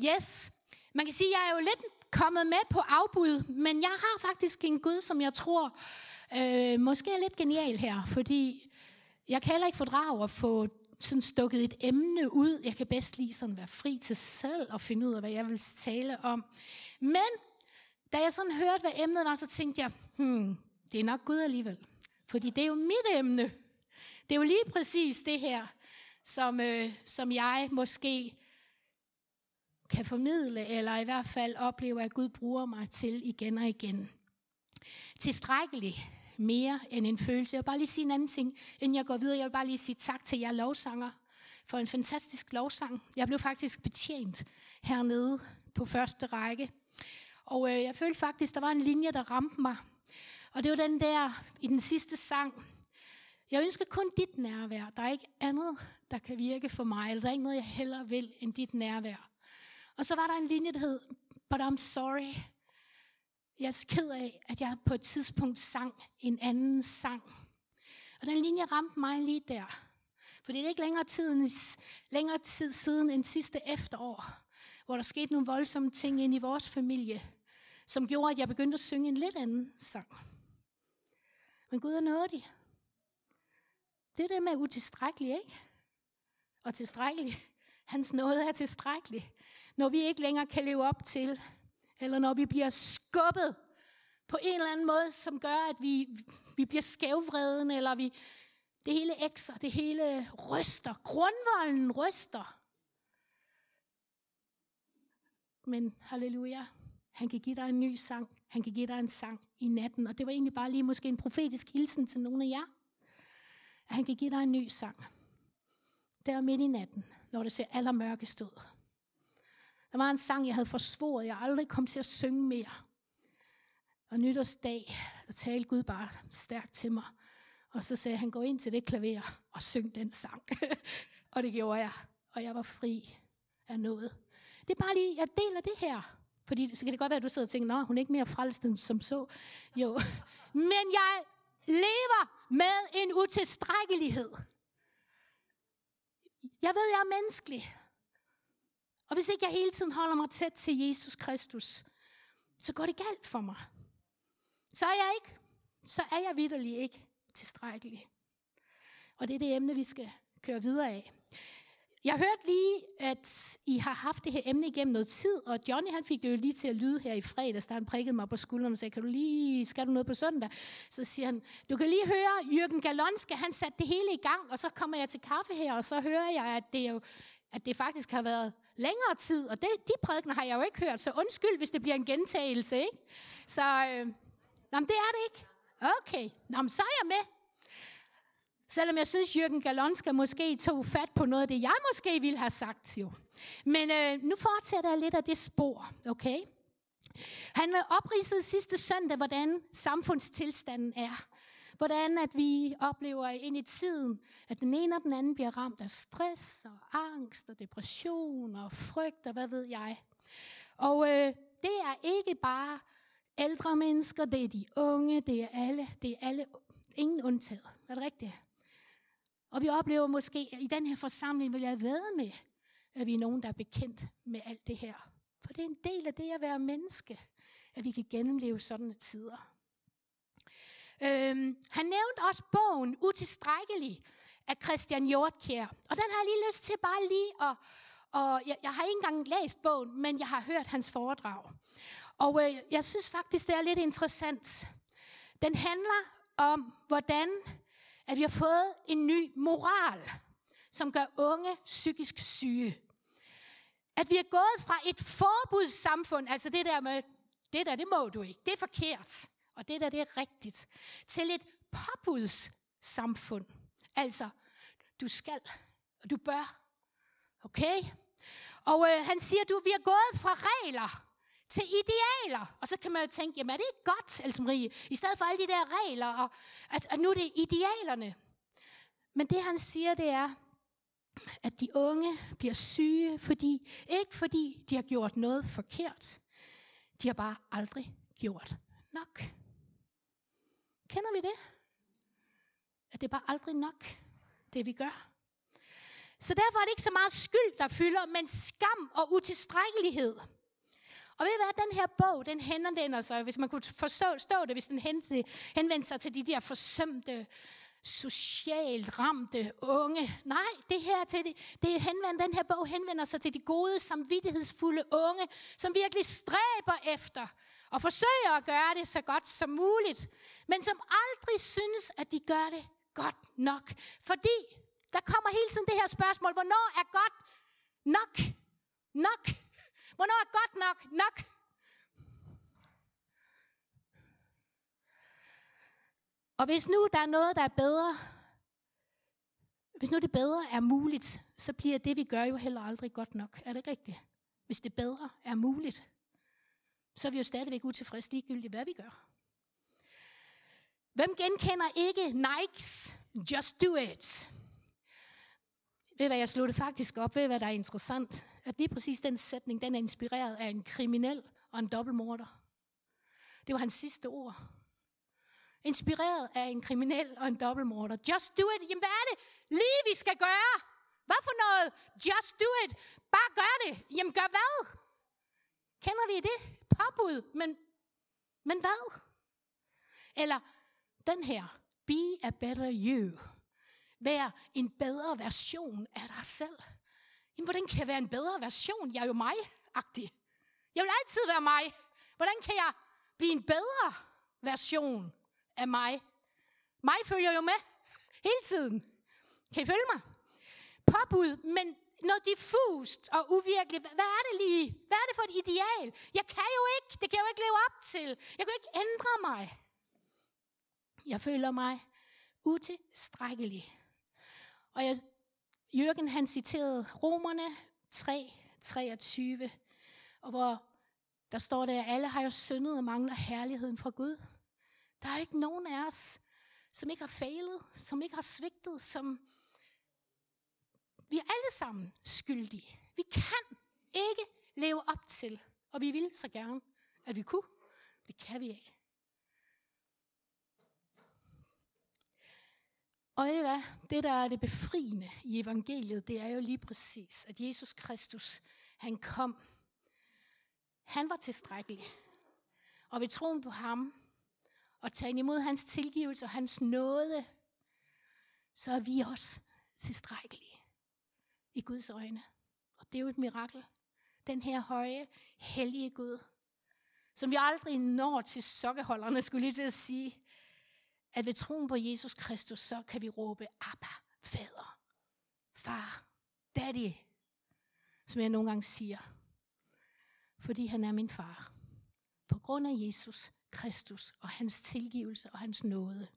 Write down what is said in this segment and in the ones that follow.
Yes, man kan sige, at jeg er jo lidt kommet med på afbud, men jeg har faktisk en Gud, som jeg tror øh, måske er lidt genial her, fordi jeg kan heller ikke fordrage at få sådan stukket et emne ud. Jeg kan bedst lige sådan være fri til selv og finde ud af, hvad jeg vil tale om. Men da jeg sådan hørte, hvad emnet var, så tænkte jeg, hmm, det er nok Gud alligevel. Fordi det er jo mit emne. Det er jo lige præcis det her, som, øh, som jeg måske kan formidle, eller i hvert fald opleve, at Gud bruger mig til igen og igen. Tilstrækkeligt mere end en følelse. Jeg vil bare lige sige en anden ting, inden jeg går videre. Jeg vil bare lige sige tak til jer lovsanger for en fantastisk lovsang. Jeg blev faktisk betjent hernede på første række. Og øh, jeg følte faktisk, der var en linje, der ramte mig. Og det var den der i den sidste sang. Jeg ønsker kun dit nærvær. Der er ikke andet, der kan virke for mig. Eller der er ikke noget, jeg hellere vil end dit nærvær. Og så var der en linje, der hed, But I'm sorry. Jeg er ked af, at jeg på et tidspunkt sang en anden sang. Og den linje ramte mig lige der. For det er ikke længere tid, længere tid siden end sidste efterår, hvor der skete nogle voldsomme ting ind i vores familie, som gjorde, at jeg begyndte at synge en lidt anden sang. Men Gud er nådig. Det er det med utilstrækkelig, ikke? Og tilstrækkelig. Hans nåde er tilstrækkelig. Når vi ikke længere kan leve op til, eller når vi bliver skubbet på en eller anden måde, som gør, at vi, vi bliver skævvreden, eller vi, det hele ekser, det hele ryster. Grundvolden ryster. Men halleluja, han kan give dig en ny sang. Han kan give dig en sang i natten. Og det var egentlig bare lige måske en profetisk hilsen til nogle af jer. At han kan give dig en ny sang. Der midt i natten, når det ser allermørkest ud. Der var en sang, jeg havde forsvoret, jeg aldrig kom til at synge mere. Og nytårsdag, der talte Gud bare stærkt til mig. Og så sagde han, gå ind til det klaver og syng den sang. og det gjorde jeg. Og jeg var fri af noget. Det er bare lige, jeg deler det her. Fordi så kan det godt være, at du sidder og tænker, nå, hun er ikke mere frelst end som så. Jo. Men jeg lever med en utilstrækkelighed. Jeg ved, jeg er menneskelig. Og hvis ikke jeg hele tiden holder mig tæt til Jesus Kristus, så går det galt for mig. Så er jeg ikke, så er jeg vidderlig ikke tilstrækkelig. Og det er det emne, vi skal køre videre af. Jeg hørte lige, at I har haft det her emne igennem noget tid, og Johnny han fik det jo lige til at lyde her i fredags, da han prikkede mig på skulderen og sagde, kan du lige, skal du noget på søndag? Så siger han, du kan lige høre, Jørgen Galonske, han satte det hele i gang, og så kommer jeg til kaffe her, og så hører jeg, at det, jo, at det faktisk har været længere tid, og det, de prædikner har jeg jo ikke hørt, så undskyld, hvis det bliver en gentagelse, ikke? Så, øh, jamen, det er det ikke. Okay, jamen, så er jeg med. Selvom jeg synes, Jørgen Galonska måske tog fat på noget af det, jeg måske ville have sagt jo. Men øh, nu fortsætter jeg lidt af det spor, okay? Han opridsede sidste søndag, hvordan samfundstilstanden er. Hvordan at vi oplever ind i tiden, at den ene og den anden bliver ramt af stress og angst og depression og frygt og hvad ved jeg. Og øh, det er ikke bare ældre mennesker, det er de unge, det er alle, det er alle, ingen undtaget. Er det rigtigt? Og vi oplever måske, at i den her forsamling vil jeg være med, at vi er nogen, der er bekendt med alt det her. For det er en del af det at være menneske, at vi kan gennemleve sådanne tider. Øhm, han nævnte også bogen Utilstrækkelig af Christian Hjortkjær. Og den har jeg lige lyst til bare lige at... Og jeg, jeg har ikke engang læst bogen, men jeg har hørt hans foredrag. Og øh, jeg synes faktisk, det er lidt interessant. Den handler om, hvordan at vi har fået en ny moral, som gør unge psykisk syge. At vi er gået fra et forbudssamfund, altså det der med, det der, det må du ikke, det er forkert, og det der, det er rigtigt, til et påbudssamfund. Altså, du skal, og du bør. Okay? Og øh, han siger, du, vi er gået fra regler til idealer. Og så kan man jo tænke, jamen er det ikke godt, Else Marie? I stedet for alle de der regler, og at, at nu er det idealerne. Men det han siger, det er, at de unge bliver syge, fordi, ikke fordi de har gjort noget forkert. De har bare aldrig gjort nok. Kender vi det? At det er bare aldrig nok, det vi gør. Så derfor er det ikke så meget skyld, der fylder, men skam og utilstrækkelighed. Og ved I hvad, den her bog, den henvender sig, hvis man kunne forstå stå det, hvis den henvender sig til de der forsømte, socialt ramte unge. Nej, det her til det, det henvender, den her bog henvender sig til de gode, samvittighedsfulde unge, som virkelig stræber efter og forsøger at gøre det så godt som muligt, men som aldrig synes, at de gør det godt nok. Fordi der kommer hele tiden det her spørgsmål, hvornår er godt nok? Nok. Hvornår er godt nok nok? Og hvis nu der er noget, der er bedre, hvis nu det bedre er muligt, så bliver det, vi gør, jo heller aldrig godt nok. Er det rigtigt? Hvis det bedre er muligt, så er vi jo stadigvæk utilfredse ligegyldigt, hvad vi gør. Hvem genkender ikke Nikes Just Do It? Ved hvad, jeg slog det faktisk op. Ved hvad, der er interessant? At lige præcis den sætning, den er inspireret af en kriminel og en dobbeltmorder. Det var hans sidste ord. Inspireret af en kriminel og en dobbeltmorder. Just do it. Jamen, hvad er det lige, vi skal gøre? Hvad for noget? Just do it. Bare gør det. Jamen, gør hvad? Kender vi det? Påbud. Men, men hvad? Eller den her. Be a better you. Vær en bedre version af dig selv. Jamen, hvordan kan jeg være en bedre version? Jeg er jo mig-agtig. Jeg vil altid være mig. Hvordan kan jeg blive en bedre version af mig? Mig følger jo med hele tiden. Kan I følge mig? Påbud, men noget diffust og uvirkeligt. Hvad er det lige? Hvad er det for et ideal? Jeg kan jo ikke. Det kan jeg jo ikke leve op til. Jeg kan jo ikke ændre mig. Jeg føler mig utilstrækkelig. Og jeg, Jørgen han citerede Romerne 3, 23, og hvor der står der, at alle har jo syndet og mangler herligheden fra Gud. Der er ikke nogen af os, som ikke har fejlet, som ikke har svigtet, som vi er alle sammen skyldige. Vi kan ikke leve op til, og vi vil så gerne, at vi kunne. Det kan vi ikke. Og ved hvad? Det, der er det befriende i evangeliet, det er jo lige præcis, at Jesus Kristus, han kom. Han var tilstrækkelig. Og ved troen på ham, og tage imod hans tilgivelse og hans nåde, så er vi også tilstrækkelige i Guds øjne. Og det er jo et mirakel. Den her høje, hellige Gud, som vi aldrig når til sokkeholderne, skulle lige til at sige, at ved troen på Jesus Kristus, så kan vi råbe, Abba, fader, far, daddy, som jeg nogle gange siger. Fordi han er min far. På grund af Jesus Kristus og hans tilgivelse og hans nåde.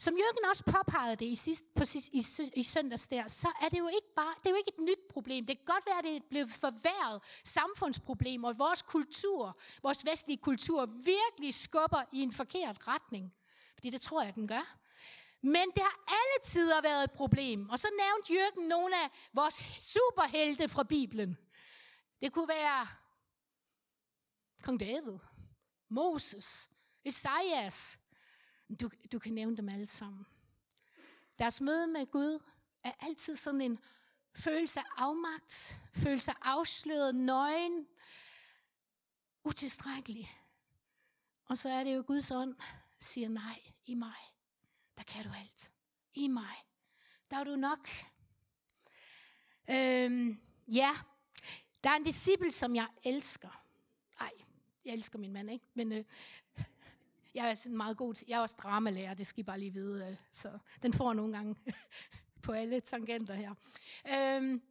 Som Jørgen også påpegede det i, sidst, på, i, i søndags der, så er det jo ikke bare, det er jo ikke et nyt problem. Det kan godt være, at det er blevet forværret samfundsproblem, og vores kultur, vores vestlige kultur, virkelig skubber i en forkert retning. Fordi det tror jeg, den gør. Men det har alle tider været et problem. Og så nævnte Jørgen nogle af vores superhelte fra Bibelen. Det kunne være Kong David, Moses, Esajas, du, du kan nævne dem alle sammen. Deres møde med Gud er altid sådan en følelse af afmagt, følelse af afsløret, nøgen, utilstrækkelig. Og så er det jo Guds ånd, siger nej i mig. Der kan du alt. I mig. Der er du nok. Øhm, ja, der er en disciple, som jeg elsker. Ej, jeg elsker min mand, ikke? Men øh, jeg er sådan meget god til, jeg er også dramalærer, det skal I bare lige vide, øh, så den får nogle gange på alle tangenter her. Øhm,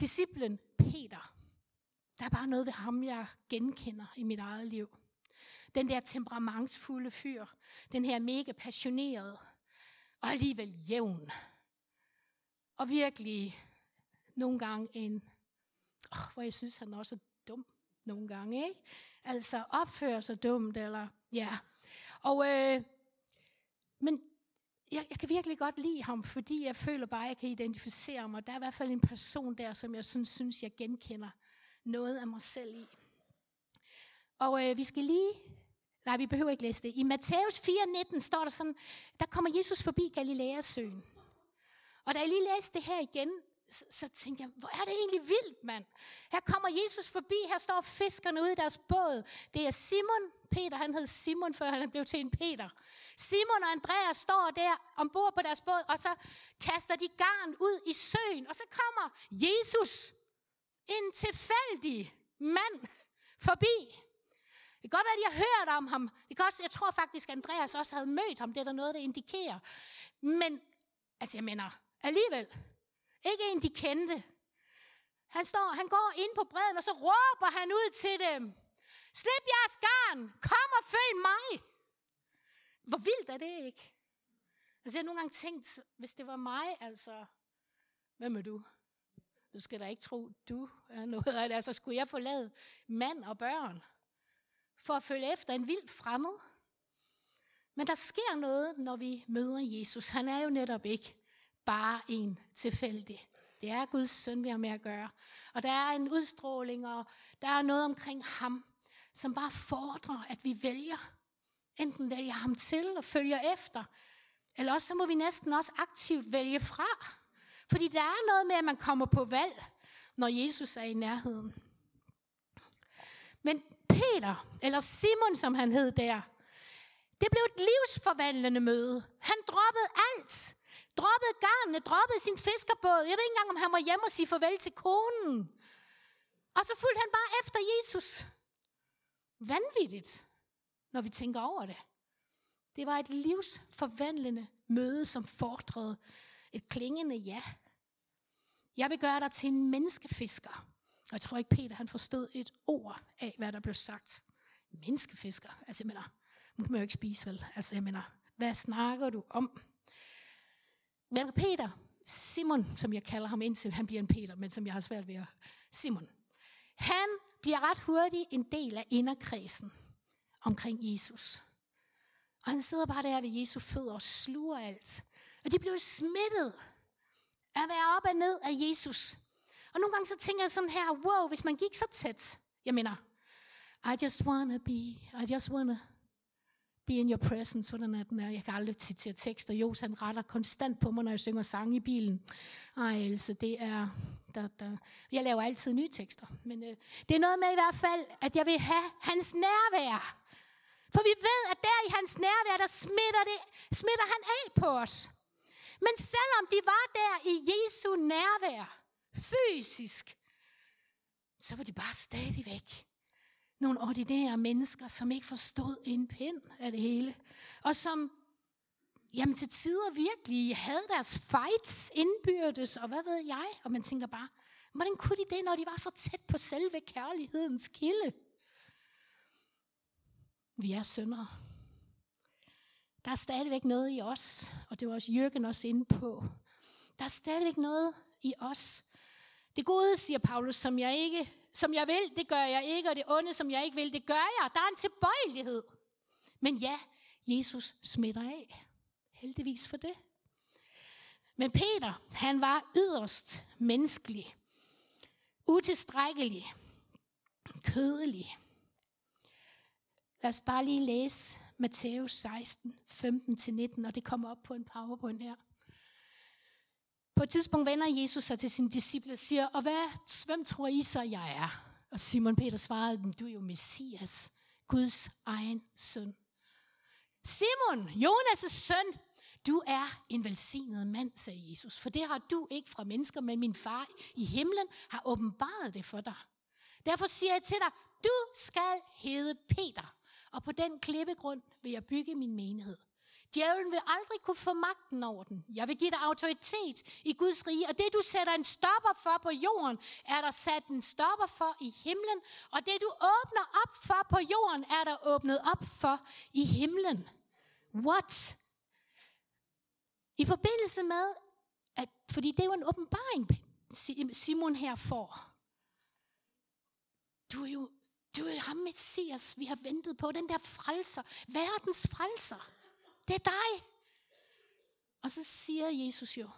disciplen Peter, der er bare noget ved ham, jeg genkender i mit eget liv. Den der temperamentsfulde fyr, den her mega passionerede, og alligevel jævn. Og virkelig nogle gange en, oh, hvor jeg synes, han også er dum nogle gange, ikke? Altså opfører sig dumt, eller ja. Og, øh, men jeg, jeg kan virkelig godt lide ham, fordi jeg føler bare, at jeg kan identificere mig. Der er i hvert fald en person der, som jeg synes, synes jeg genkender noget af mig selv i. Og øh, vi skal lige Nej, vi behøver ikke læse det. I Matthæus 4:19 står der sådan, der kommer Jesus forbi Galileasøen. Og da jeg lige læste det her igen, så, så tænkte jeg, hvor er det egentlig vildt, mand. Her kommer Jesus forbi, her står fiskerne ude i deres båd. Det er Simon, Peter, han hed Simon, før han blev til en Peter. Simon og Andreas står der ombord på deres båd, og så kaster de garn ud i søen, og så kommer Jesus, en tilfældig mand, forbi. Det kan godt være, at de har hørt om ham. Det kan også, jeg tror faktisk, at Andreas også havde mødt ham. Det er der noget, der indikerer. Men, altså jeg mener, alligevel, ikke en, de kendte. Han, står, han går ind på bredden, og så råber han ud til dem. Slip jeres garn, kom og følg mig. Hvor vildt er det ikke? Altså jeg har nogle gange tænkt, hvis det var mig, altså, hvem er du? Du skal da ikke tro, du er noget af det. Altså skulle jeg forlade mand og børn for at følge efter en vild fremmed? Men der sker noget, når vi møder Jesus. Han er jo netop ikke bare en tilfældig. Det er Guds søn, vi har med at gøre. Og der er en udstråling, og der er noget omkring ham, som bare fordrer, at vi vælger. Enten vælger ham til og følger efter, eller også så må vi næsten også aktivt vælge fra. Fordi der er noget med, at man kommer på valg, når Jesus er i nærheden. Men Peter, eller Simon som han hed der, det blev et livsforvandlende møde. Han droppede alt. Droppede garnene, droppede sin fiskerbåd. Jeg ved ikke engang, om han var hjemme og sige farvel til konen. Og så fulgte han bare efter Jesus. Vanvittigt, når vi tænker over det. Det var et livsforvandlende møde, som fordrede et klingende ja. Jeg vil gøre dig til en menneskefisker. Og jeg tror ikke, Peter han forstod et ord af, hvad der blev sagt. Menneskefisker? Altså, jeg mener, nu kan man jo ikke spise, vel? Altså, jeg mener, hvad snakker du om? Men Peter, Simon, som jeg kalder ham indtil han bliver en Peter, men som jeg har svært ved at... Simon. Han bliver ret hurtigt en del af inderkredsen omkring Jesus. Og han sidder bare der ved Jesu fødder og sluger alt. Og de blev smittet af at være op og ned af Jesus. Og nogle gange så tænker jeg sådan her, wow, hvis man gik så tæt. Jeg mener, I just wanna be, I just wanna be in your presence, hvordan er den er. Jeg kan aldrig citere tekster. Jos han retter konstant på mig, når jeg synger sange i bilen. Ej, Else, det er... Der, der. Jeg laver altid nye tekster. Men øh, det er noget med i hvert fald, at jeg vil have hans nærvær. For vi ved, at der i hans nærvær, der smitter, det, smitter han af på os. Men selvom de var der i Jesu nærvær, fysisk, så var de bare stadigvæk nogle ordinære mennesker, som ikke forstod en pind af det hele. Og som jamen til tider virkelig havde deres fights indbyrdes, og hvad ved jeg? Og man tænker bare, hvordan kunne de det, når de var så tæt på selve kærlighedens kilde? Vi er syndere. Der er stadigvæk noget i os, og det var også Jørgen også inde på. Der er stadigvæk noget i os. Det gode, siger Paulus, som jeg ikke som jeg vil, det gør jeg ikke, og det onde, som jeg ikke vil, det gør jeg. Der er en tilbøjelighed. Men ja, Jesus smitter af. Heldigvis for det. Men Peter, han var yderst menneskelig, utilstrækkelig, kødelig. Lad os bare lige læse Matthæus 16, 15-19, og det kommer op på en powerpoint her. På et tidspunkt vender Jesus sig til sine disciple og siger, og hvad, hvem tror I så, jeg er? Og Simon Peter svarede, dem, du er jo Messias, Guds egen søn. Simon, Jonas' søn, du er en velsignet mand, sagde Jesus, for det har du ikke fra mennesker, men min far i himlen har åbenbaret det for dig. Derfor siger jeg til dig, du skal hedde Peter, og på den klippegrund vil jeg bygge min menighed. Djævlen vil aldrig kunne få magten over den. Jeg vil give dig autoritet i Guds rige, og det du sætter en stopper for på jorden, er der sat en stopper for i himlen, og det du åbner op for på jorden, er der åbnet op for i himlen. What? I forbindelse med, at, fordi det er jo en åbenbaring, Simon her får. Du er jo du er ham Messias, vi har ventet på, den der frelser, verdens frelser. Det er dig. Og så siger Jesus jo,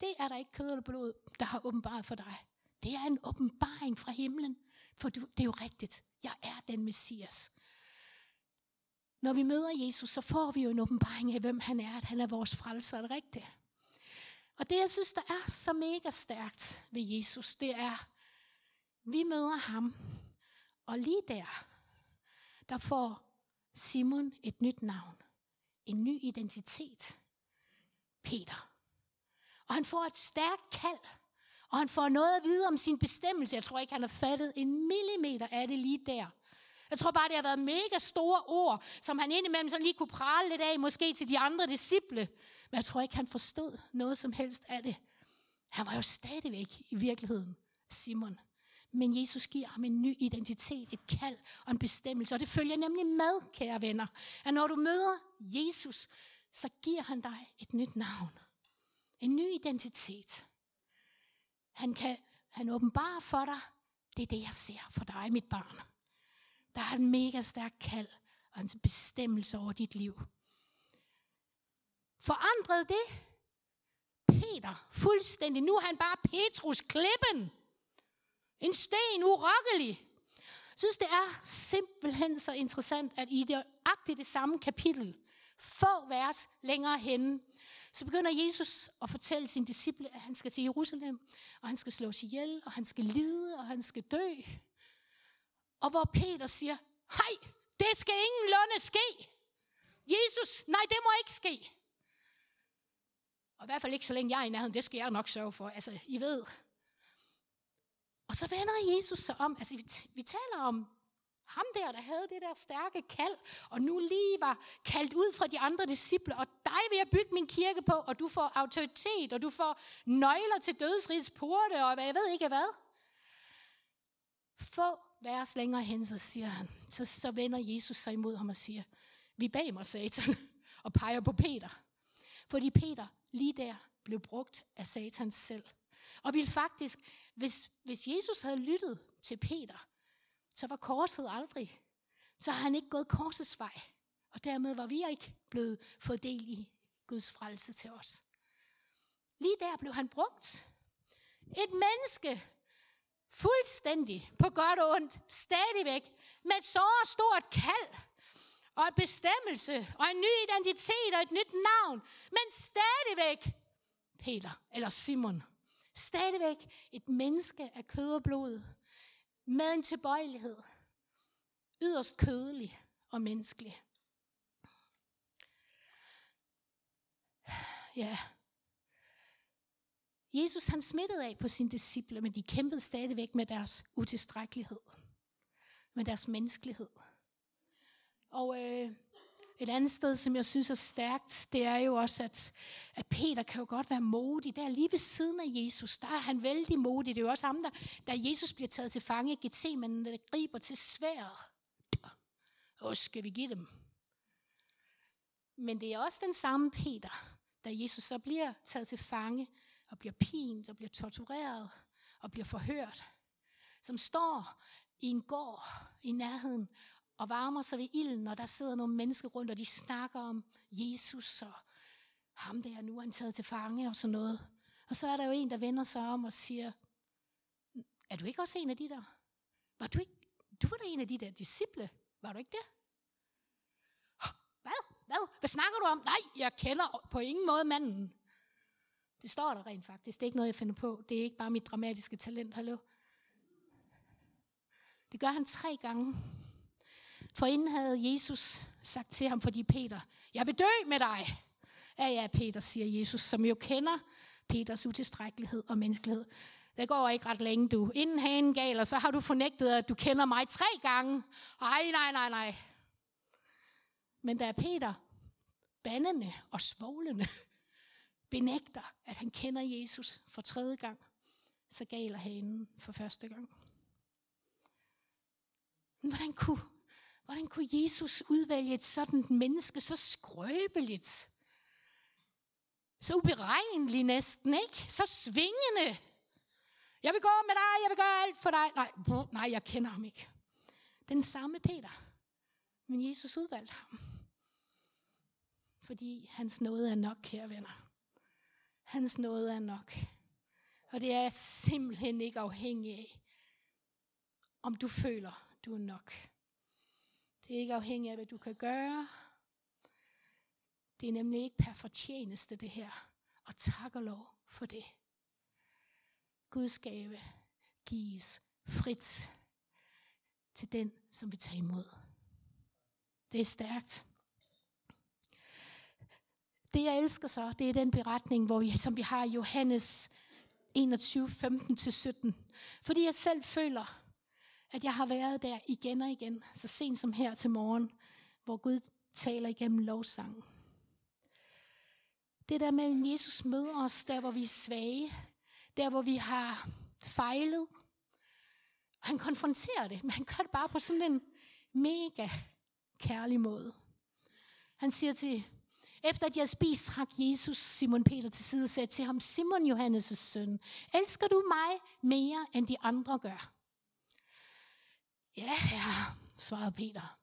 det er der ikke kød eller blod, der har åbenbaret for dig. Det er en åbenbaring fra himlen. For du, det er jo rigtigt. Jeg er den Messias. Når vi møder Jesus, så får vi jo en åbenbaring af, hvem han er, at han er vores frelser, er det rigtigt? Og det, jeg synes, der er så mega stærkt ved Jesus, det er, vi møder ham, og lige der, der får Simon et nyt navn, en ny identitet. Peter. Og han får et stærkt kald, og han får noget at vide om sin bestemmelse. Jeg tror ikke, han har fattet en millimeter af det lige der. Jeg tror bare, det har været mega store ord, som han indimellem sådan lige kunne prale lidt af, måske til de andre disciple. Men jeg tror ikke, han forstod noget som helst af det. Han var jo stadigvæk i virkeligheden Simon. Men Jesus giver ham en ny identitet, et kald og en bestemmelse. Og det følger nemlig med, kære venner. At når du møder Jesus, så giver han dig et nyt navn. En ny identitet. Han kan han åbenbare for dig, det er det, jeg ser for dig, mit barn. Der er en mega stærk kald og en bestemmelse over dit liv. Forandrede det Peter fuldstændig. Nu er han bare Petrus klippen. En sten, urokkelig. Jeg synes, det er simpelthen så interessant, at i det, det samme kapitel, få vers længere henne, så begynder Jesus at fortælle sine disciple, at han skal til Jerusalem, og han skal slås ihjel, og han skal lide, og han skal dø. Og hvor Peter siger, hej, det skal ingen lunde ske. Jesus, nej, det må ikke ske. Og i hvert fald ikke så længe jeg er i nærheden, det skal jeg nok sørge for. Altså, I ved. Og så vender Jesus sig om. Altså, vi, vi taler om ham der, der havde det der stærke kald, og nu lige var kaldt ud fra de andre disciple, og dig vil jeg bygge min kirke på, og du får autoritet, og du får nøgler til dødsrigets porte, og jeg ved ikke hvad. Få vers længere hen, så siger han, så, så vender Jesus sig imod ham og siger, vi bag mig, satan, og peger på Peter. Fordi Peter lige der blev brugt af Satan selv. Og ville faktisk, hvis, hvis Jesus havde lyttet til Peter, så var korset aldrig. Så har han ikke gået korsets vej. Og dermed var vi ikke blevet fordel i Guds frelse til os. Lige der blev han brugt. Et menneske, fuldstændig på godt og ondt, stadigvæk, med et så stort kald, og en bestemmelse, og en ny identitet, og et nyt navn, men stadigvæk Peter, eller Simon, stadigvæk et menneske af kød og blod, med en tilbøjelighed, yderst kødelig og menneskelig. Ja. Jesus han smittede af på sine disciple, men de kæmpede stadigvæk med deres utilstrækkelighed, med deres menneskelighed. Og øh, et andet sted, som jeg synes er stærkt, det er jo også, at, at Peter kan jo godt være modig. Der lige ved siden af Jesus, der er han vældig modig. Det er jo også ham, der, da Jesus bliver taget til fange i Gethsemane, der griber til sværet. Og skal vi give dem? Men det er også den samme Peter, da Jesus så bliver taget til fange, og bliver pint, og bliver tortureret, og bliver forhørt, som står i en gård i nærheden og varmer sig ved ilden, og der sidder nogle mennesker rundt, og de snakker om Jesus og ham der, nu er han taget til fange og sådan noget. Og så er der jo en, der vender sig om og siger, er du ikke også en af de der? Var du ikke, du var da en af de der disciple, var du ikke det? Hvad? Hvad? Hvad snakker du om? Nej, jeg kender på ingen måde manden. Det står der rent faktisk. Det er ikke noget, jeg finder på. Det er ikke bare mit dramatiske talent, hallo. Det gør han tre gange. For inden havde Jesus sagt til ham, fordi Peter, jeg vil dø med dig. Ja, ja, Peter, siger Jesus, som jo kender Peters utilstrækkelighed og menneskelighed. Det går ikke ret længe, du. Inden hanen galer, så har du fornægtet, at du kender mig tre gange. Ej, nej, nej, nej. Men da Peter bandende og svoglende benægter, at han kender Jesus for tredje gang, så galer hanen for første gang. Men hvordan kunne Hvordan kunne Jesus udvælge et sådan menneske så skrøbeligt? Så uberegnelig næsten, ikke? Så svingende. Jeg vil gå med dig, jeg vil gøre alt for dig. Nej, nej, jeg kender ham ikke. Den samme Peter. Men Jesus udvalgte ham. Fordi hans nåde er nok, kære venner. Hans nåde er nok. Og det er simpelthen ikke afhængig af, om du føler, du er nok. Det er ikke afhængigt af, hvad du kan gøre. Det er nemlig ikke per fortjeneste, det her. Og tak og lov for det. Guds gave gives frit til den, som vi tager imod. Det er stærkt. Det jeg elsker så, det er den beretning, hvor vi, som vi har i Johannes 21, 15-17. Fordi jeg selv føler, at jeg har været der igen og igen, så sent som her til morgen, hvor Gud taler igennem lovsangen. Det der med, at Jesus møder os, der hvor vi er svage, der hvor vi har fejlet. Han konfronterer det, men han gør det bare på sådan en mega kærlig måde. Han siger til, efter at jeg spist, trak Jesus Simon Peter til side og sagde til ham, Simon Johannes' søn, elsker du mig mere end de andre gør? Ja, ja, svarede Peter.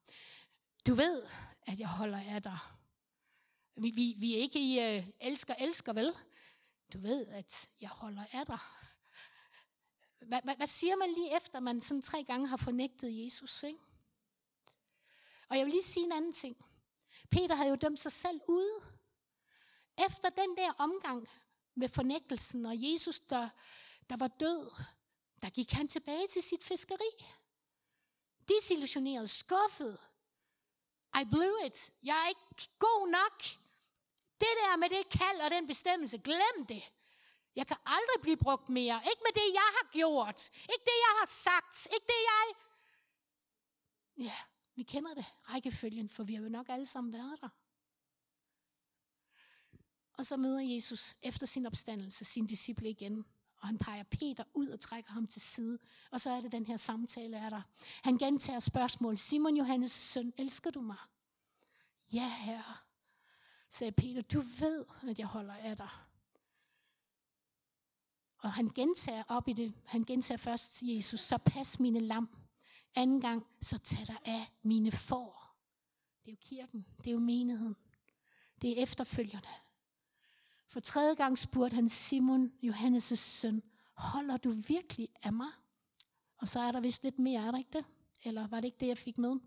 Du ved, at jeg holder af dig. Vi, vi, vi er ikke i uh, elsker, elsker, vel? Du ved, at jeg holder af dig. Hvad, hvad, hvad siger man lige efter, man sådan tre gange har fornægtet Jesus? Ikke? Og jeg vil lige sige en anden ting. Peter havde jo dømt sig selv ude. Efter den der omgang med fornægtelsen og Jesus, der, der var død, der gik han tilbage til sit fiskeri. Desillusioneret, skuffet. I blew it. Jeg er ikke god nok. Det der med det kald og den bestemmelse, glem det. Jeg kan aldrig blive brugt mere. Ikke med det, jeg har gjort. Ikke det, jeg har sagt. Ikke det, jeg... Ja, vi kender det, rækkefølgen, for vi har jo nok alle sammen været der. Og så møder Jesus efter sin opstandelse sin disciple igen. Og han peger Peter ud og trækker ham til side. Og så er det den her samtale er der. Han gentager spørgsmål. Simon Johannes søn, elsker du mig? Ja, herre, sagde Peter. Du ved, at jeg holder af dig. Og han gentager op i det. Han gentager først til Jesus, så pas mine lam. Anden gang, så tag dig af mine får. Det er jo kirken, det er jo menigheden. Det er efterfølgerne. For tredje gang spurgte han Simon, Johannes' søn, holder du virkelig af mig? Og så er der vist lidt mere, er der ikke det? Eller var det ikke det, jeg fik med?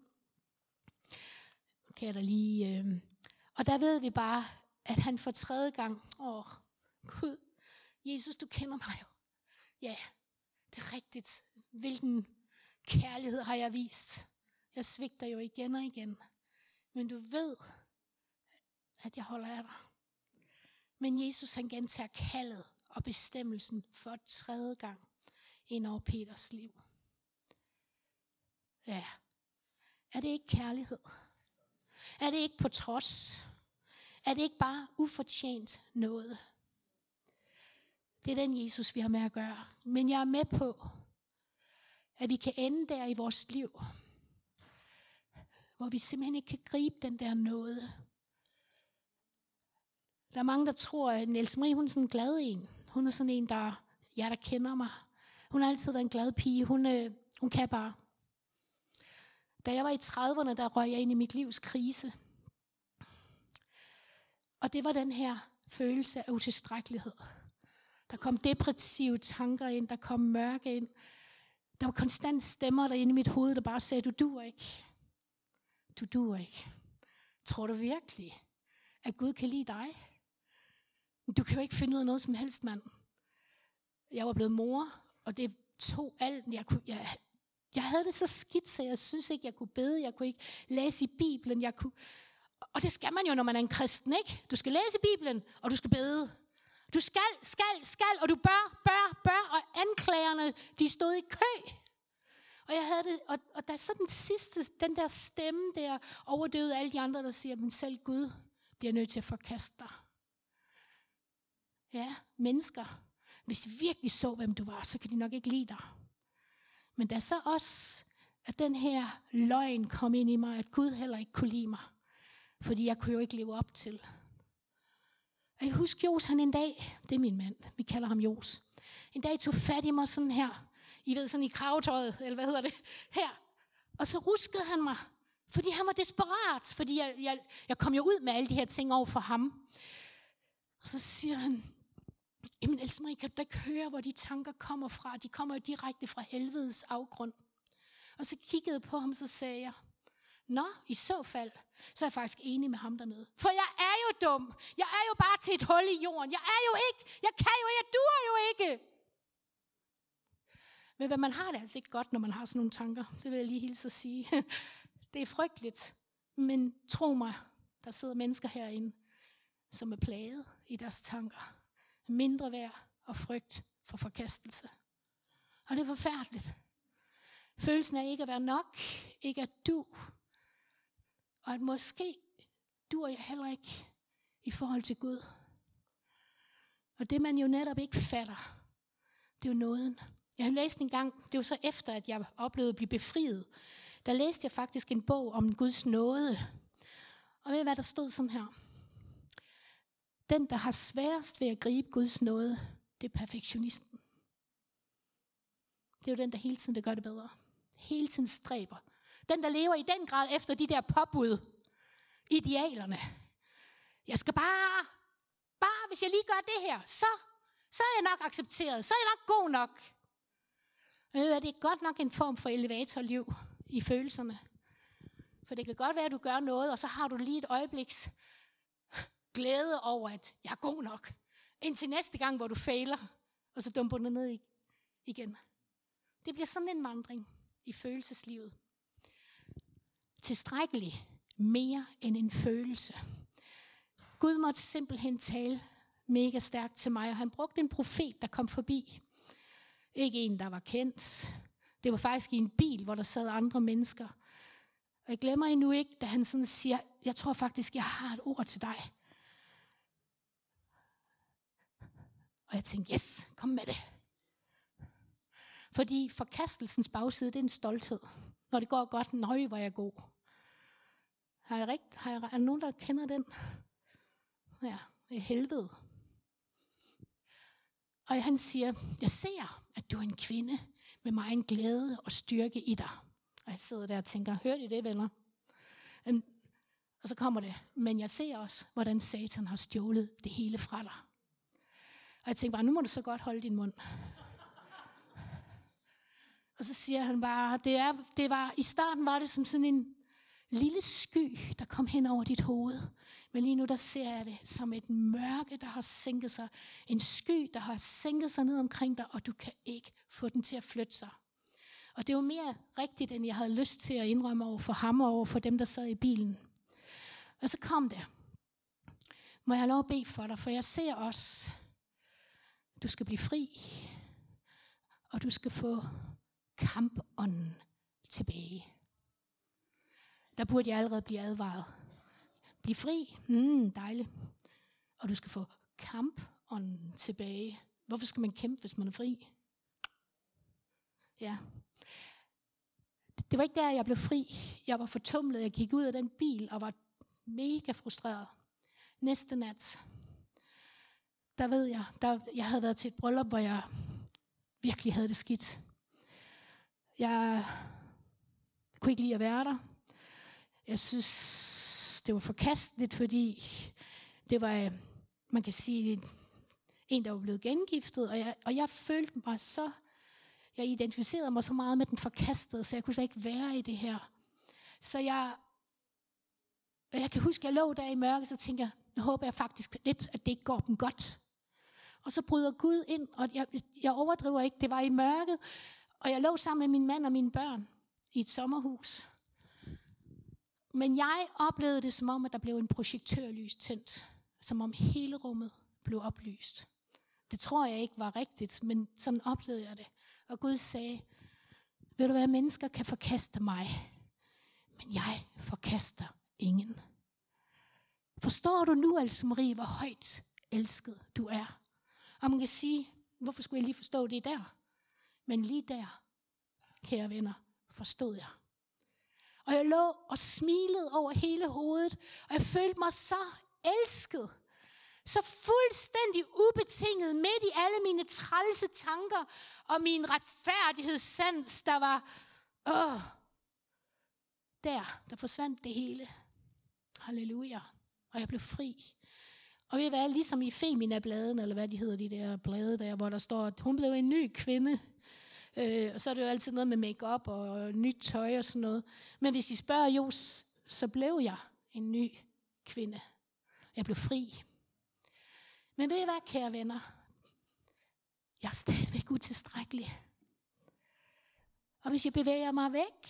Okay, der lige... Øh... Og der ved vi bare, at han for tredje gang, åh, Gud, Jesus, du kender mig jo. Ja, det er rigtigt. Hvilken kærlighed har jeg vist? Jeg svigter jo igen og igen. Men du ved, at jeg holder af dig. Men Jesus han gentager kaldet og bestemmelsen for tredje gang ind over Peters liv. Ja. Er det ikke kærlighed? Er det ikke på trods? Er det ikke bare ufortjent noget? Det er den Jesus, vi har med at gøre. Men jeg er med på, at vi kan ende der i vores liv, hvor vi simpelthen ikke kan gribe den der noget. Der er mange, der tror, at Niels Marie, hun er sådan en glad en. Hun er sådan en, der, jeg der kender mig. Hun har altid været en glad pige. Hun, øh, hun kan bare. Da jeg var i 30'erne, der røg jeg ind i mit livs krise. Og det var den her følelse af utilstrækkelighed. Der kom depressive tanker ind, der kom mørke ind. Der var konstant stemmer derinde i mit hoved, der bare sagde, du duer ikke. Du duer ikke. Tror du virkelig, at Gud kan lide dig? Du kan jo ikke finde ud af noget som helst, mand. Jeg var blevet mor, og det tog alt. Jeg, kunne, jeg, jeg havde det så skidt, så jeg synes ikke, jeg kunne bede. Jeg kunne ikke læse i Bibelen. Jeg kunne, og det skal man jo, når man er en kristen, ikke? Du skal læse Bibelen, og du skal bede. Du skal, skal, skal, og du bør, bør, bør, og anklagerne, de stod i kø. Og jeg havde det, og, og der er så den sidste, den der stemme der, overdøvede alle de andre, der siger, men selv Gud bliver nødt til at forkaste dig. Ja, mennesker. Hvis de virkelig så, hvem du var, så kan de nok ikke lide dig. Men da så også, at den her løgn kom ind i mig, at Gud heller ikke kunne lide mig, fordi jeg kunne jo ikke leve op til. Og jeg husker Jos, han en dag, det er min mand, vi kalder ham Jos, en dag tog fat i mig sådan her, I ved sådan i kravtøjet, eller hvad hedder det, her. Og så ruskede han mig, fordi han var desperat, fordi jeg, jeg, jeg kom jo ud med alle de her ting over for ham. Og så siger han, jamen Else Marie, kan du da ikke høre, hvor de tanker kommer fra? De kommer jo direkte fra helvedes afgrund. Og så kiggede jeg på ham, så sagde jeg, Nå, i så fald, så er jeg faktisk enig med ham dernede. For jeg er jo dum. Jeg er jo bare til et hul i jorden. Jeg er jo ikke. Jeg kan jo. Jeg duer jo ikke. Men hvad man har det altså ikke godt, når man har sådan nogle tanker. Det vil jeg lige hilse at sige. Det er frygteligt. Men tro mig, der sidder mennesker herinde, som er plaget i deres tanker. Mindre værd og frygt for forkastelse. Og det er forfærdeligt. Følelsen af ikke at være nok, ikke at du, og at måske duer jeg heller ikke i forhold til Gud. Og det man jo netop ikke fatter, det er jo nåden. Jeg har læst en gang, det var så efter, at jeg oplevede at blive befriet, der læste jeg faktisk en bog om Guds nåde. Og ved I, hvad der stod sådan her? Den, der har sværest ved at gribe Guds nåde, det er perfektionisten. Det er jo den, der hele tiden vil gøre det bedre. Hele tiden stræber. Den, der lever i den grad efter de der påbud. Idealerne. Jeg skal bare, bare hvis jeg lige gør det her, så, så er jeg nok accepteret. Så er jeg nok god nok. Men ved det er godt nok en form for elevatorliv i følelserne. For det kan godt være, at du gør noget, og så har du lige et øjebliks glæde over, at jeg er god nok. Indtil næste gang, hvor du fejler, og så dumper du ned igen. Det bliver sådan en vandring i følelseslivet. Tilstrækkelig mere end en følelse. Gud måtte simpelthen tale mega stærkt til mig, og han brugte en profet, der kom forbi. Ikke en, der var kendt. Det var faktisk i en bil, hvor der sad andre mennesker. Og jeg glemmer endnu ikke, da han sådan siger, jeg tror faktisk, jeg har et ord til dig. Jeg tænkte, yes, kom med det. Fordi forkastelsens bagside, det er en stolthed. Når det går godt, nøj, hvor jeg god. Har jeg, rigt, har jeg, er der nogen, der kender den? Ja, i helvede. Og han siger, jeg ser, at du er en kvinde med mig en glæde og styrke i dig. Og jeg sidder der og tænker, hørte I det, venner? Øhm, og så kommer det, men jeg ser også, hvordan Satan har stjålet det hele fra dig. Og jeg tænker bare, nu må du så godt holde din mund. Og så siger han bare, det, er, det var, i starten var det som sådan en lille sky, der kom hen over dit hoved. Men lige nu der ser jeg det som et mørke, der har sænket sig. En sky, der har sænket sig ned omkring dig, og du kan ikke få den til at flytte sig. Og det var mere rigtigt, end jeg havde lyst til at indrømme over for ham og over for dem, der sad i bilen. Og så kom det. Må jeg have lov at bede for dig, for jeg ser også, du skal blive fri, og du skal få kampånden tilbage. Der burde jeg allerede blive advaret. Bliv fri. Mm, dejligt. Og du skal få kampånden tilbage. Hvorfor skal man kæmpe, hvis man er fri? Ja. Det var ikke der, jeg blev fri. Jeg var fortumlet. Jeg gik ud af den bil og var mega frustreret. Næste nat, der ved jeg, der, jeg havde været til et bryllup, hvor jeg virkelig havde det skidt. Jeg kunne ikke lide at være der. Jeg synes, det var forkasteligt, fordi det var, man kan sige, en, der var blevet gengiftet, og jeg, og jeg følte mig så, jeg identificerede mig så meget med den forkastede, så jeg kunne slet ikke være i det her. Så jeg, jeg kan huske, at jeg lå der i mørket, så tænkte jeg, nu håber jeg faktisk lidt, at det ikke går dem godt. Og så bryder Gud ind, og jeg, jeg overdriver ikke, det var i mørket, og jeg lå sammen med min mand og mine børn i et sommerhus. Men jeg oplevede det som om, at der blev en projektørlys tændt. Som om hele rummet blev oplyst. Det tror jeg ikke var rigtigt, men sådan oplevede jeg det. Og Gud sagde, ved du hvad, mennesker kan forkaste mig, men jeg forkaster ingen. Forstår du nu, Else Marie, hvor højt elsket du er? Og man kan sige, hvorfor skulle jeg lige forstå det der? Men lige der, kære venner, forstod jeg. Og jeg lå og smilede over hele hovedet, og jeg følte mig så elsket. Så fuldstændig ubetinget midt i alle mine trælse tanker og min retfærdighedssans, der var, åh, der, der forsvandt det hele. Halleluja. Og jeg blev fri. Og ved være ligesom i Femina-bladen, eller hvad de hedder, de der blade der, hvor der står, at hun blev en ny kvinde. Øh, og så er det jo altid noget med makeup og nyt tøj og sådan noget. Men hvis I spørger Jos, så blev jeg en ny kvinde. Jeg blev fri. Men ved I hvad, kære venner? Jeg er stadigvæk utilstrækkelig. Og hvis jeg bevæger mig væk,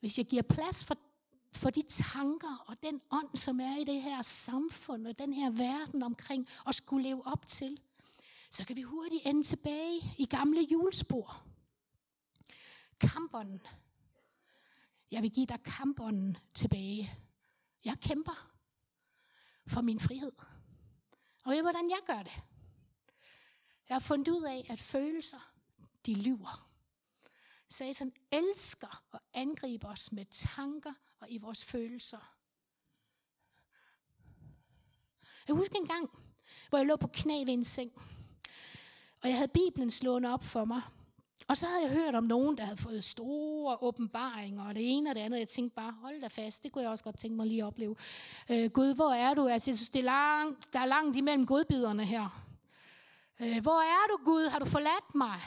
hvis jeg giver plads for, for de tanker og den ånd, som er i det her samfund og den her verden omkring at skulle leve op til, så kan vi hurtigt ende tilbage i gamle julespor. Kampånden. Jeg vil give dig kampånden tilbage. Jeg kæmper for min frihed. Og ved hvordan jeg gør det? Jeg har fundet ud af, at følelser, de lyver. Satan elsker at angribe os med tanker og i vores følelser. Jeg husker en gang, hvor jeg lå på knæ ved en seng. Og jeg havde Bibelen slået op for mig. Og så havde jeg hørt om nogen, der havde fået store åbenbaringer, og det ene og det andet. Jeg tænkte bare, hold da fast, det kunne jeg også godt tænke mig lige at opleve. Øh, Gud, hvor er du? Altså, jeg synes, det er langt, der er langt imellem godbiderne her. Øh, hvor er du, Gud? Har du forladt mig?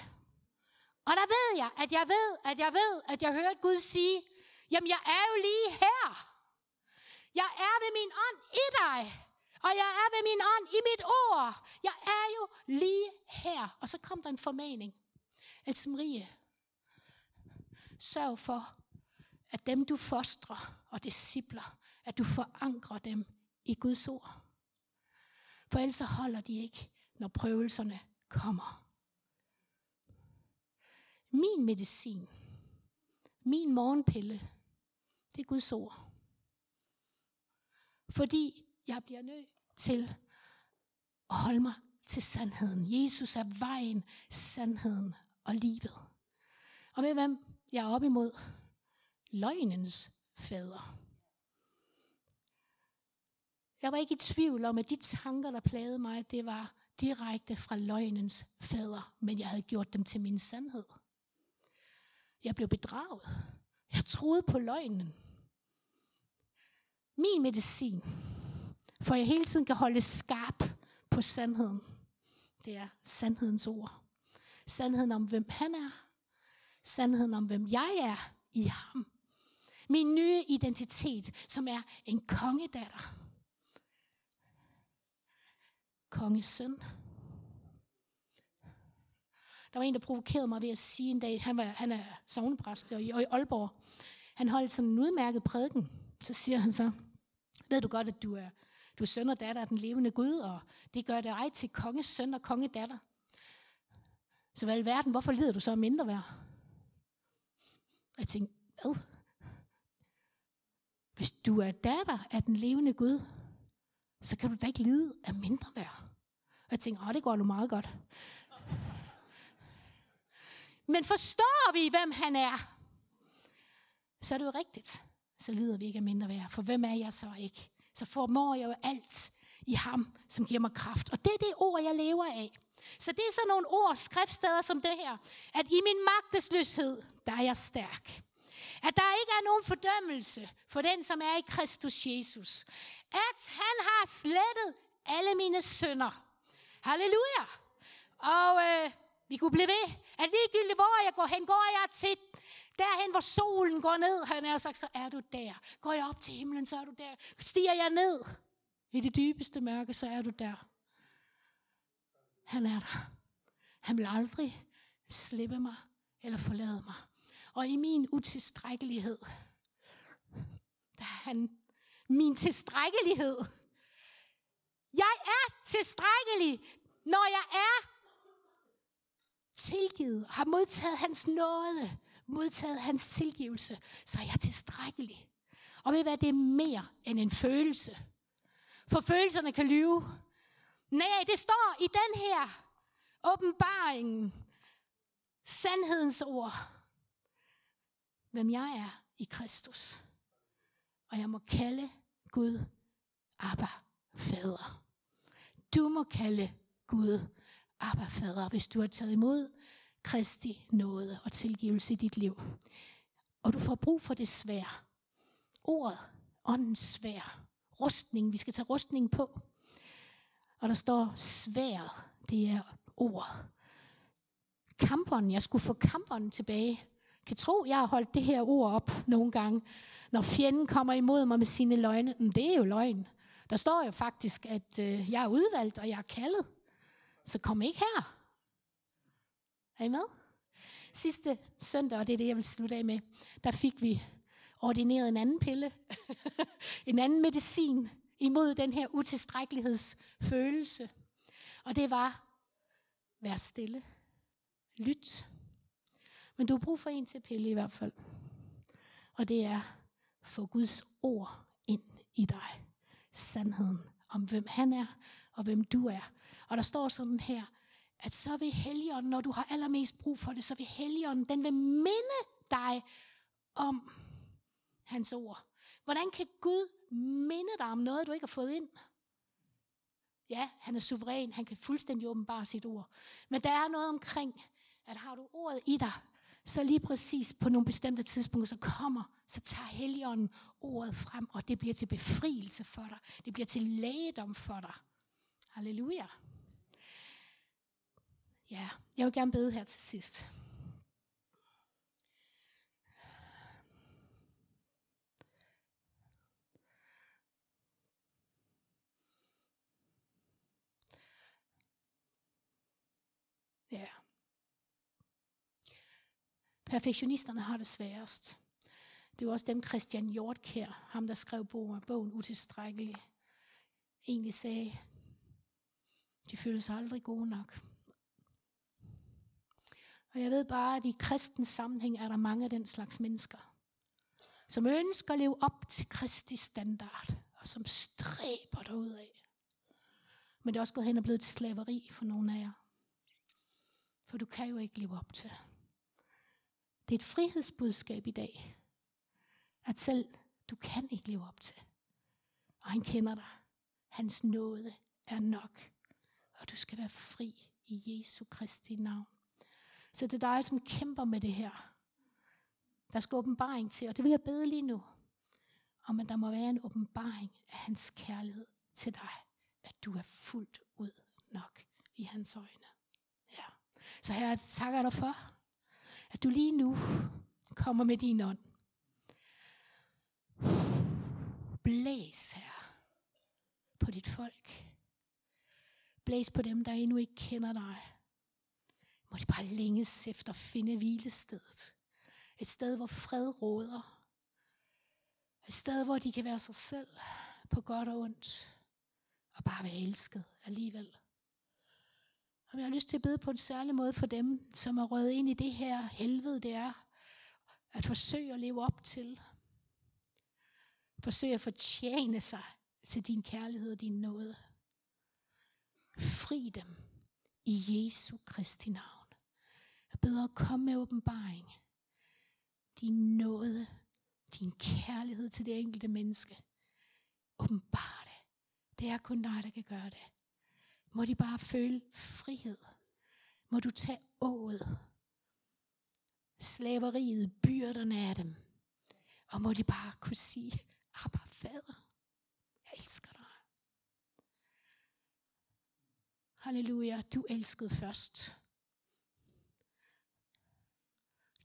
Og der ved jeg, at jeg ved, at jeg ved, at jeg hørte Gud sige, jamen jeg er jo lige her. Jeg er ved min ånd i dig. Og jeg er ved min ånd i mit ord. Jeg er jo lige her. Og så kom der en formaning. Altså Marie, sørg for, at dem du fostrer og discipler, at du forankrer dem i Guds ord. For ellers holder de ikke, når prøvelserne kommer. Min medicin, min morgenpille, det er Guds ord. Fordi jeg bliver nødt til at holde mig til sandheden. Jesus er vejen, sandheden og livet. Og ved hvem jeg er op imod? Løgnens fader. Jeg var ikke i tvivl om, at de tanker, der plagede mig, det var direkte fra løgnens fader, men jeg havde gjort dem til min sandhed. Jeg blev bedraget. Jeg troede på løgnen. Min medicin, for jeg hele tiden kan holde skarp på sandheden, det er sandhedens ord. Sandheden om, hvem han er. Sandheden om, hvem jeg er i ham. Min nye identitet, som er en kongedatter. Kongesøn. Der var en, der provokerede mig ved at sige en dag, han, var, han er sovnepræst og i, og i Aalborg. Han holdt sådan en udmærket prædiken. Så siger han så, ved du godt, at du er, du er søn og datter af den levende Gud, og det gør dig til konges søn og kongedatter. Så hvad i verden, hvorfor lider du så af mindre værd? Og jeg tænkte, hvad? Hvis du er datter af den levende Gud, så kan du da ikke lide af mindre værd. Og jeg tænkte, åh, det går nu meget godt. Men forstår vi, hvem han er, så er det jo rigtigt. Så lider vi ikke af mindre værd. For hvem er jeg så ikke? Så formår jeg jo alt i ham, som giver mig kraft. Og det er det ord, jeg lever af. Så det er sådan nogle ord, skriftsteder som det her. At i min magtesløshed, der er jeg stærk. At der ikke er nogen fordømmelse for den, som er i Kristus Jesus. At han har slettet alle mine sønder. Halleluja. Og øh, vi kunne blive ved. At ligegyldigt hvor jeg går hen, går jeg til derhen, hvor solen går ned. Han er sagt, så er du der. Går jeg op til himlen, så er du der. Stiger jeg ned i det dybeste mørke, så er du der. Han er der. Han vil aldrig slippe mig eller forlade mig. Og i min utilstrækkelighed, der er han min tilstrækkelighed. Jeg er tilstrækkelig, når jeg er tilgivet, har modtaget hans nåde, modtaget hans tilgivelse, så er jeg tilstrækkelig. Og ved hvad, det er mere end en følelse. For følelserne kan lyve. Nej, det står i den her åbenbaring, sandhedens ord, hvem jeg er i Kristus. Og jeg må kalde Gud Abba, Fader. Du må kalde Gud Abba, Fader, hvis du har taget imod Kristi nåde og tilgivelse i dit liv. Og du får brug for det svær. Ordet, åndens svær. Rustning, vi skal tage rustning på. Og der står sværet, det er ordet. kamperen, jeg skulle få kamperen tilbage. Jeg kan tro, jeg har holdt det her ord op nogle gange. Når fjenden kommer imod mig med sine løgne, men det er jo løgn. Der står jo faktisk, at øh, jeg er udvalgt, og jeg er kaldet. Så kom ikke her. Er I med? Sidste søndag, og det er det, jeg vil slutte af med, der fik vi ordineret en anden pille. en anden medicin imod den her utilstrækkelighedsfølelse. Og det var, vær stille. Lyt. Men du har brug for en til pille i hvert fald. Og det er, få Guds ord ind i dig. Sandheden om, hvem han er, og hvem du er. Og der står sådan her, at så vil Helligånden, når du har allermest brug for det, så vil Helligånden, den vil minde dig om hans ord. Hvordan kan Gud minde dig om noget, du ikke har fået ind? Ja, han er suveræn, han kan fuldstændig åbenbare sit ord. Men der er noget omkring, at har du ordet i dig, så lige præcis på nogle bestemte tidspunkter, så kommer, så tager Helligånden ordet frem, og det bliver til befrielse for dig. Det bliver til lægedom for dig. Halleluja. Ja, jeg vil gerne bede her til sidst. Ja. Perfektionisterne har det sværest. Det var også dem, Christian Hjortkær, ham der skrev bogen, bogen Utilstrækkelig, egentlig sagde, de føler sig aldrig gode nok. Og jeg ved bare, at i kristens sammenhæng er der mange af den slags mennesker, som ønsker at leve op til Kristi standard, og som stræber af. Men det er også gået hen og blevet til slaveri for nogle af jer. For du kan jo ikke leve op til. Det er et frihedsbudskab i dag, at selv du kan ikke leve op til. Og han kender dig. Hans nåde er nok. Og du skal være fri i Jesu Kristi navn. Så det er dig, som kæmper med det her. Der skal åbenbaring til, og det vil jeg bede lige nu. Om at der må være en åbenbaring af hans kærlighed til dig. At du er fuldt ud nok i hans øjne. Ja. Så her takker dig for, at du lige nu kommer med din ånd. Blæs her på dit folk. Blæs på dem, der endnu ikke kender dig. Må de bare længes efter at finde hvilestedet. Et sted, hvor fred råder. Et sted, hvor de kan være sig selv på godt og ondt. Og bare være elsket alligevel. Og jeg har lyst til at bede på en særlig måde for dem, som er røget ind i det her helvede, det er at forsøge at leve op til. Forsøge at fortjene sig til din kærlighed og din nåde. Fri dem i Jesu Kristi navn. Jeg beder at komme med åbenbaring. Din nåde, din kærlighed til det enkelte menneske. Åbenbar det. Det er kun dig, der kan gøre det. Må de bare føle frihed. Må du tage ået. Slaveriet, byrderne af dem. Og må de bare kunne sige, Abba, fader, jeg elsker dig. Halleluja, du elskede først.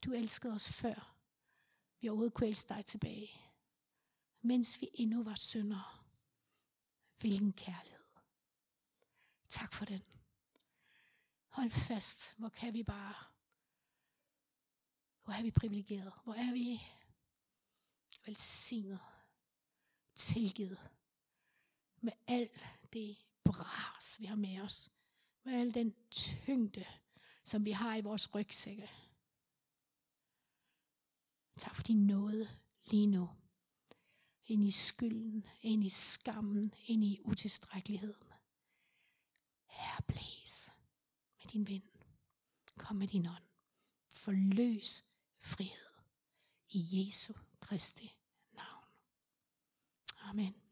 Du elskede os før. Vi overhovedet kunne elske dig tilbage. Mens vi endnu var syndere. Hvilken kærlighed. Tak for den. Hold fast. Hvor kan vi bare. Hvor er vi privilegeret. Hvor er vi velsignet. Tilgivet. Med alt det bras, vi har med os. Med al den tyngde, som vi har i vores rygsække. Tak for din nåde lige nu. Ind i skylden, ind i skammen, ind i utilstrækkeligheden. Herre, blæs med din vind. Kom med din ånd. Forløs frihed. I Jesu Kristi navn. Amen.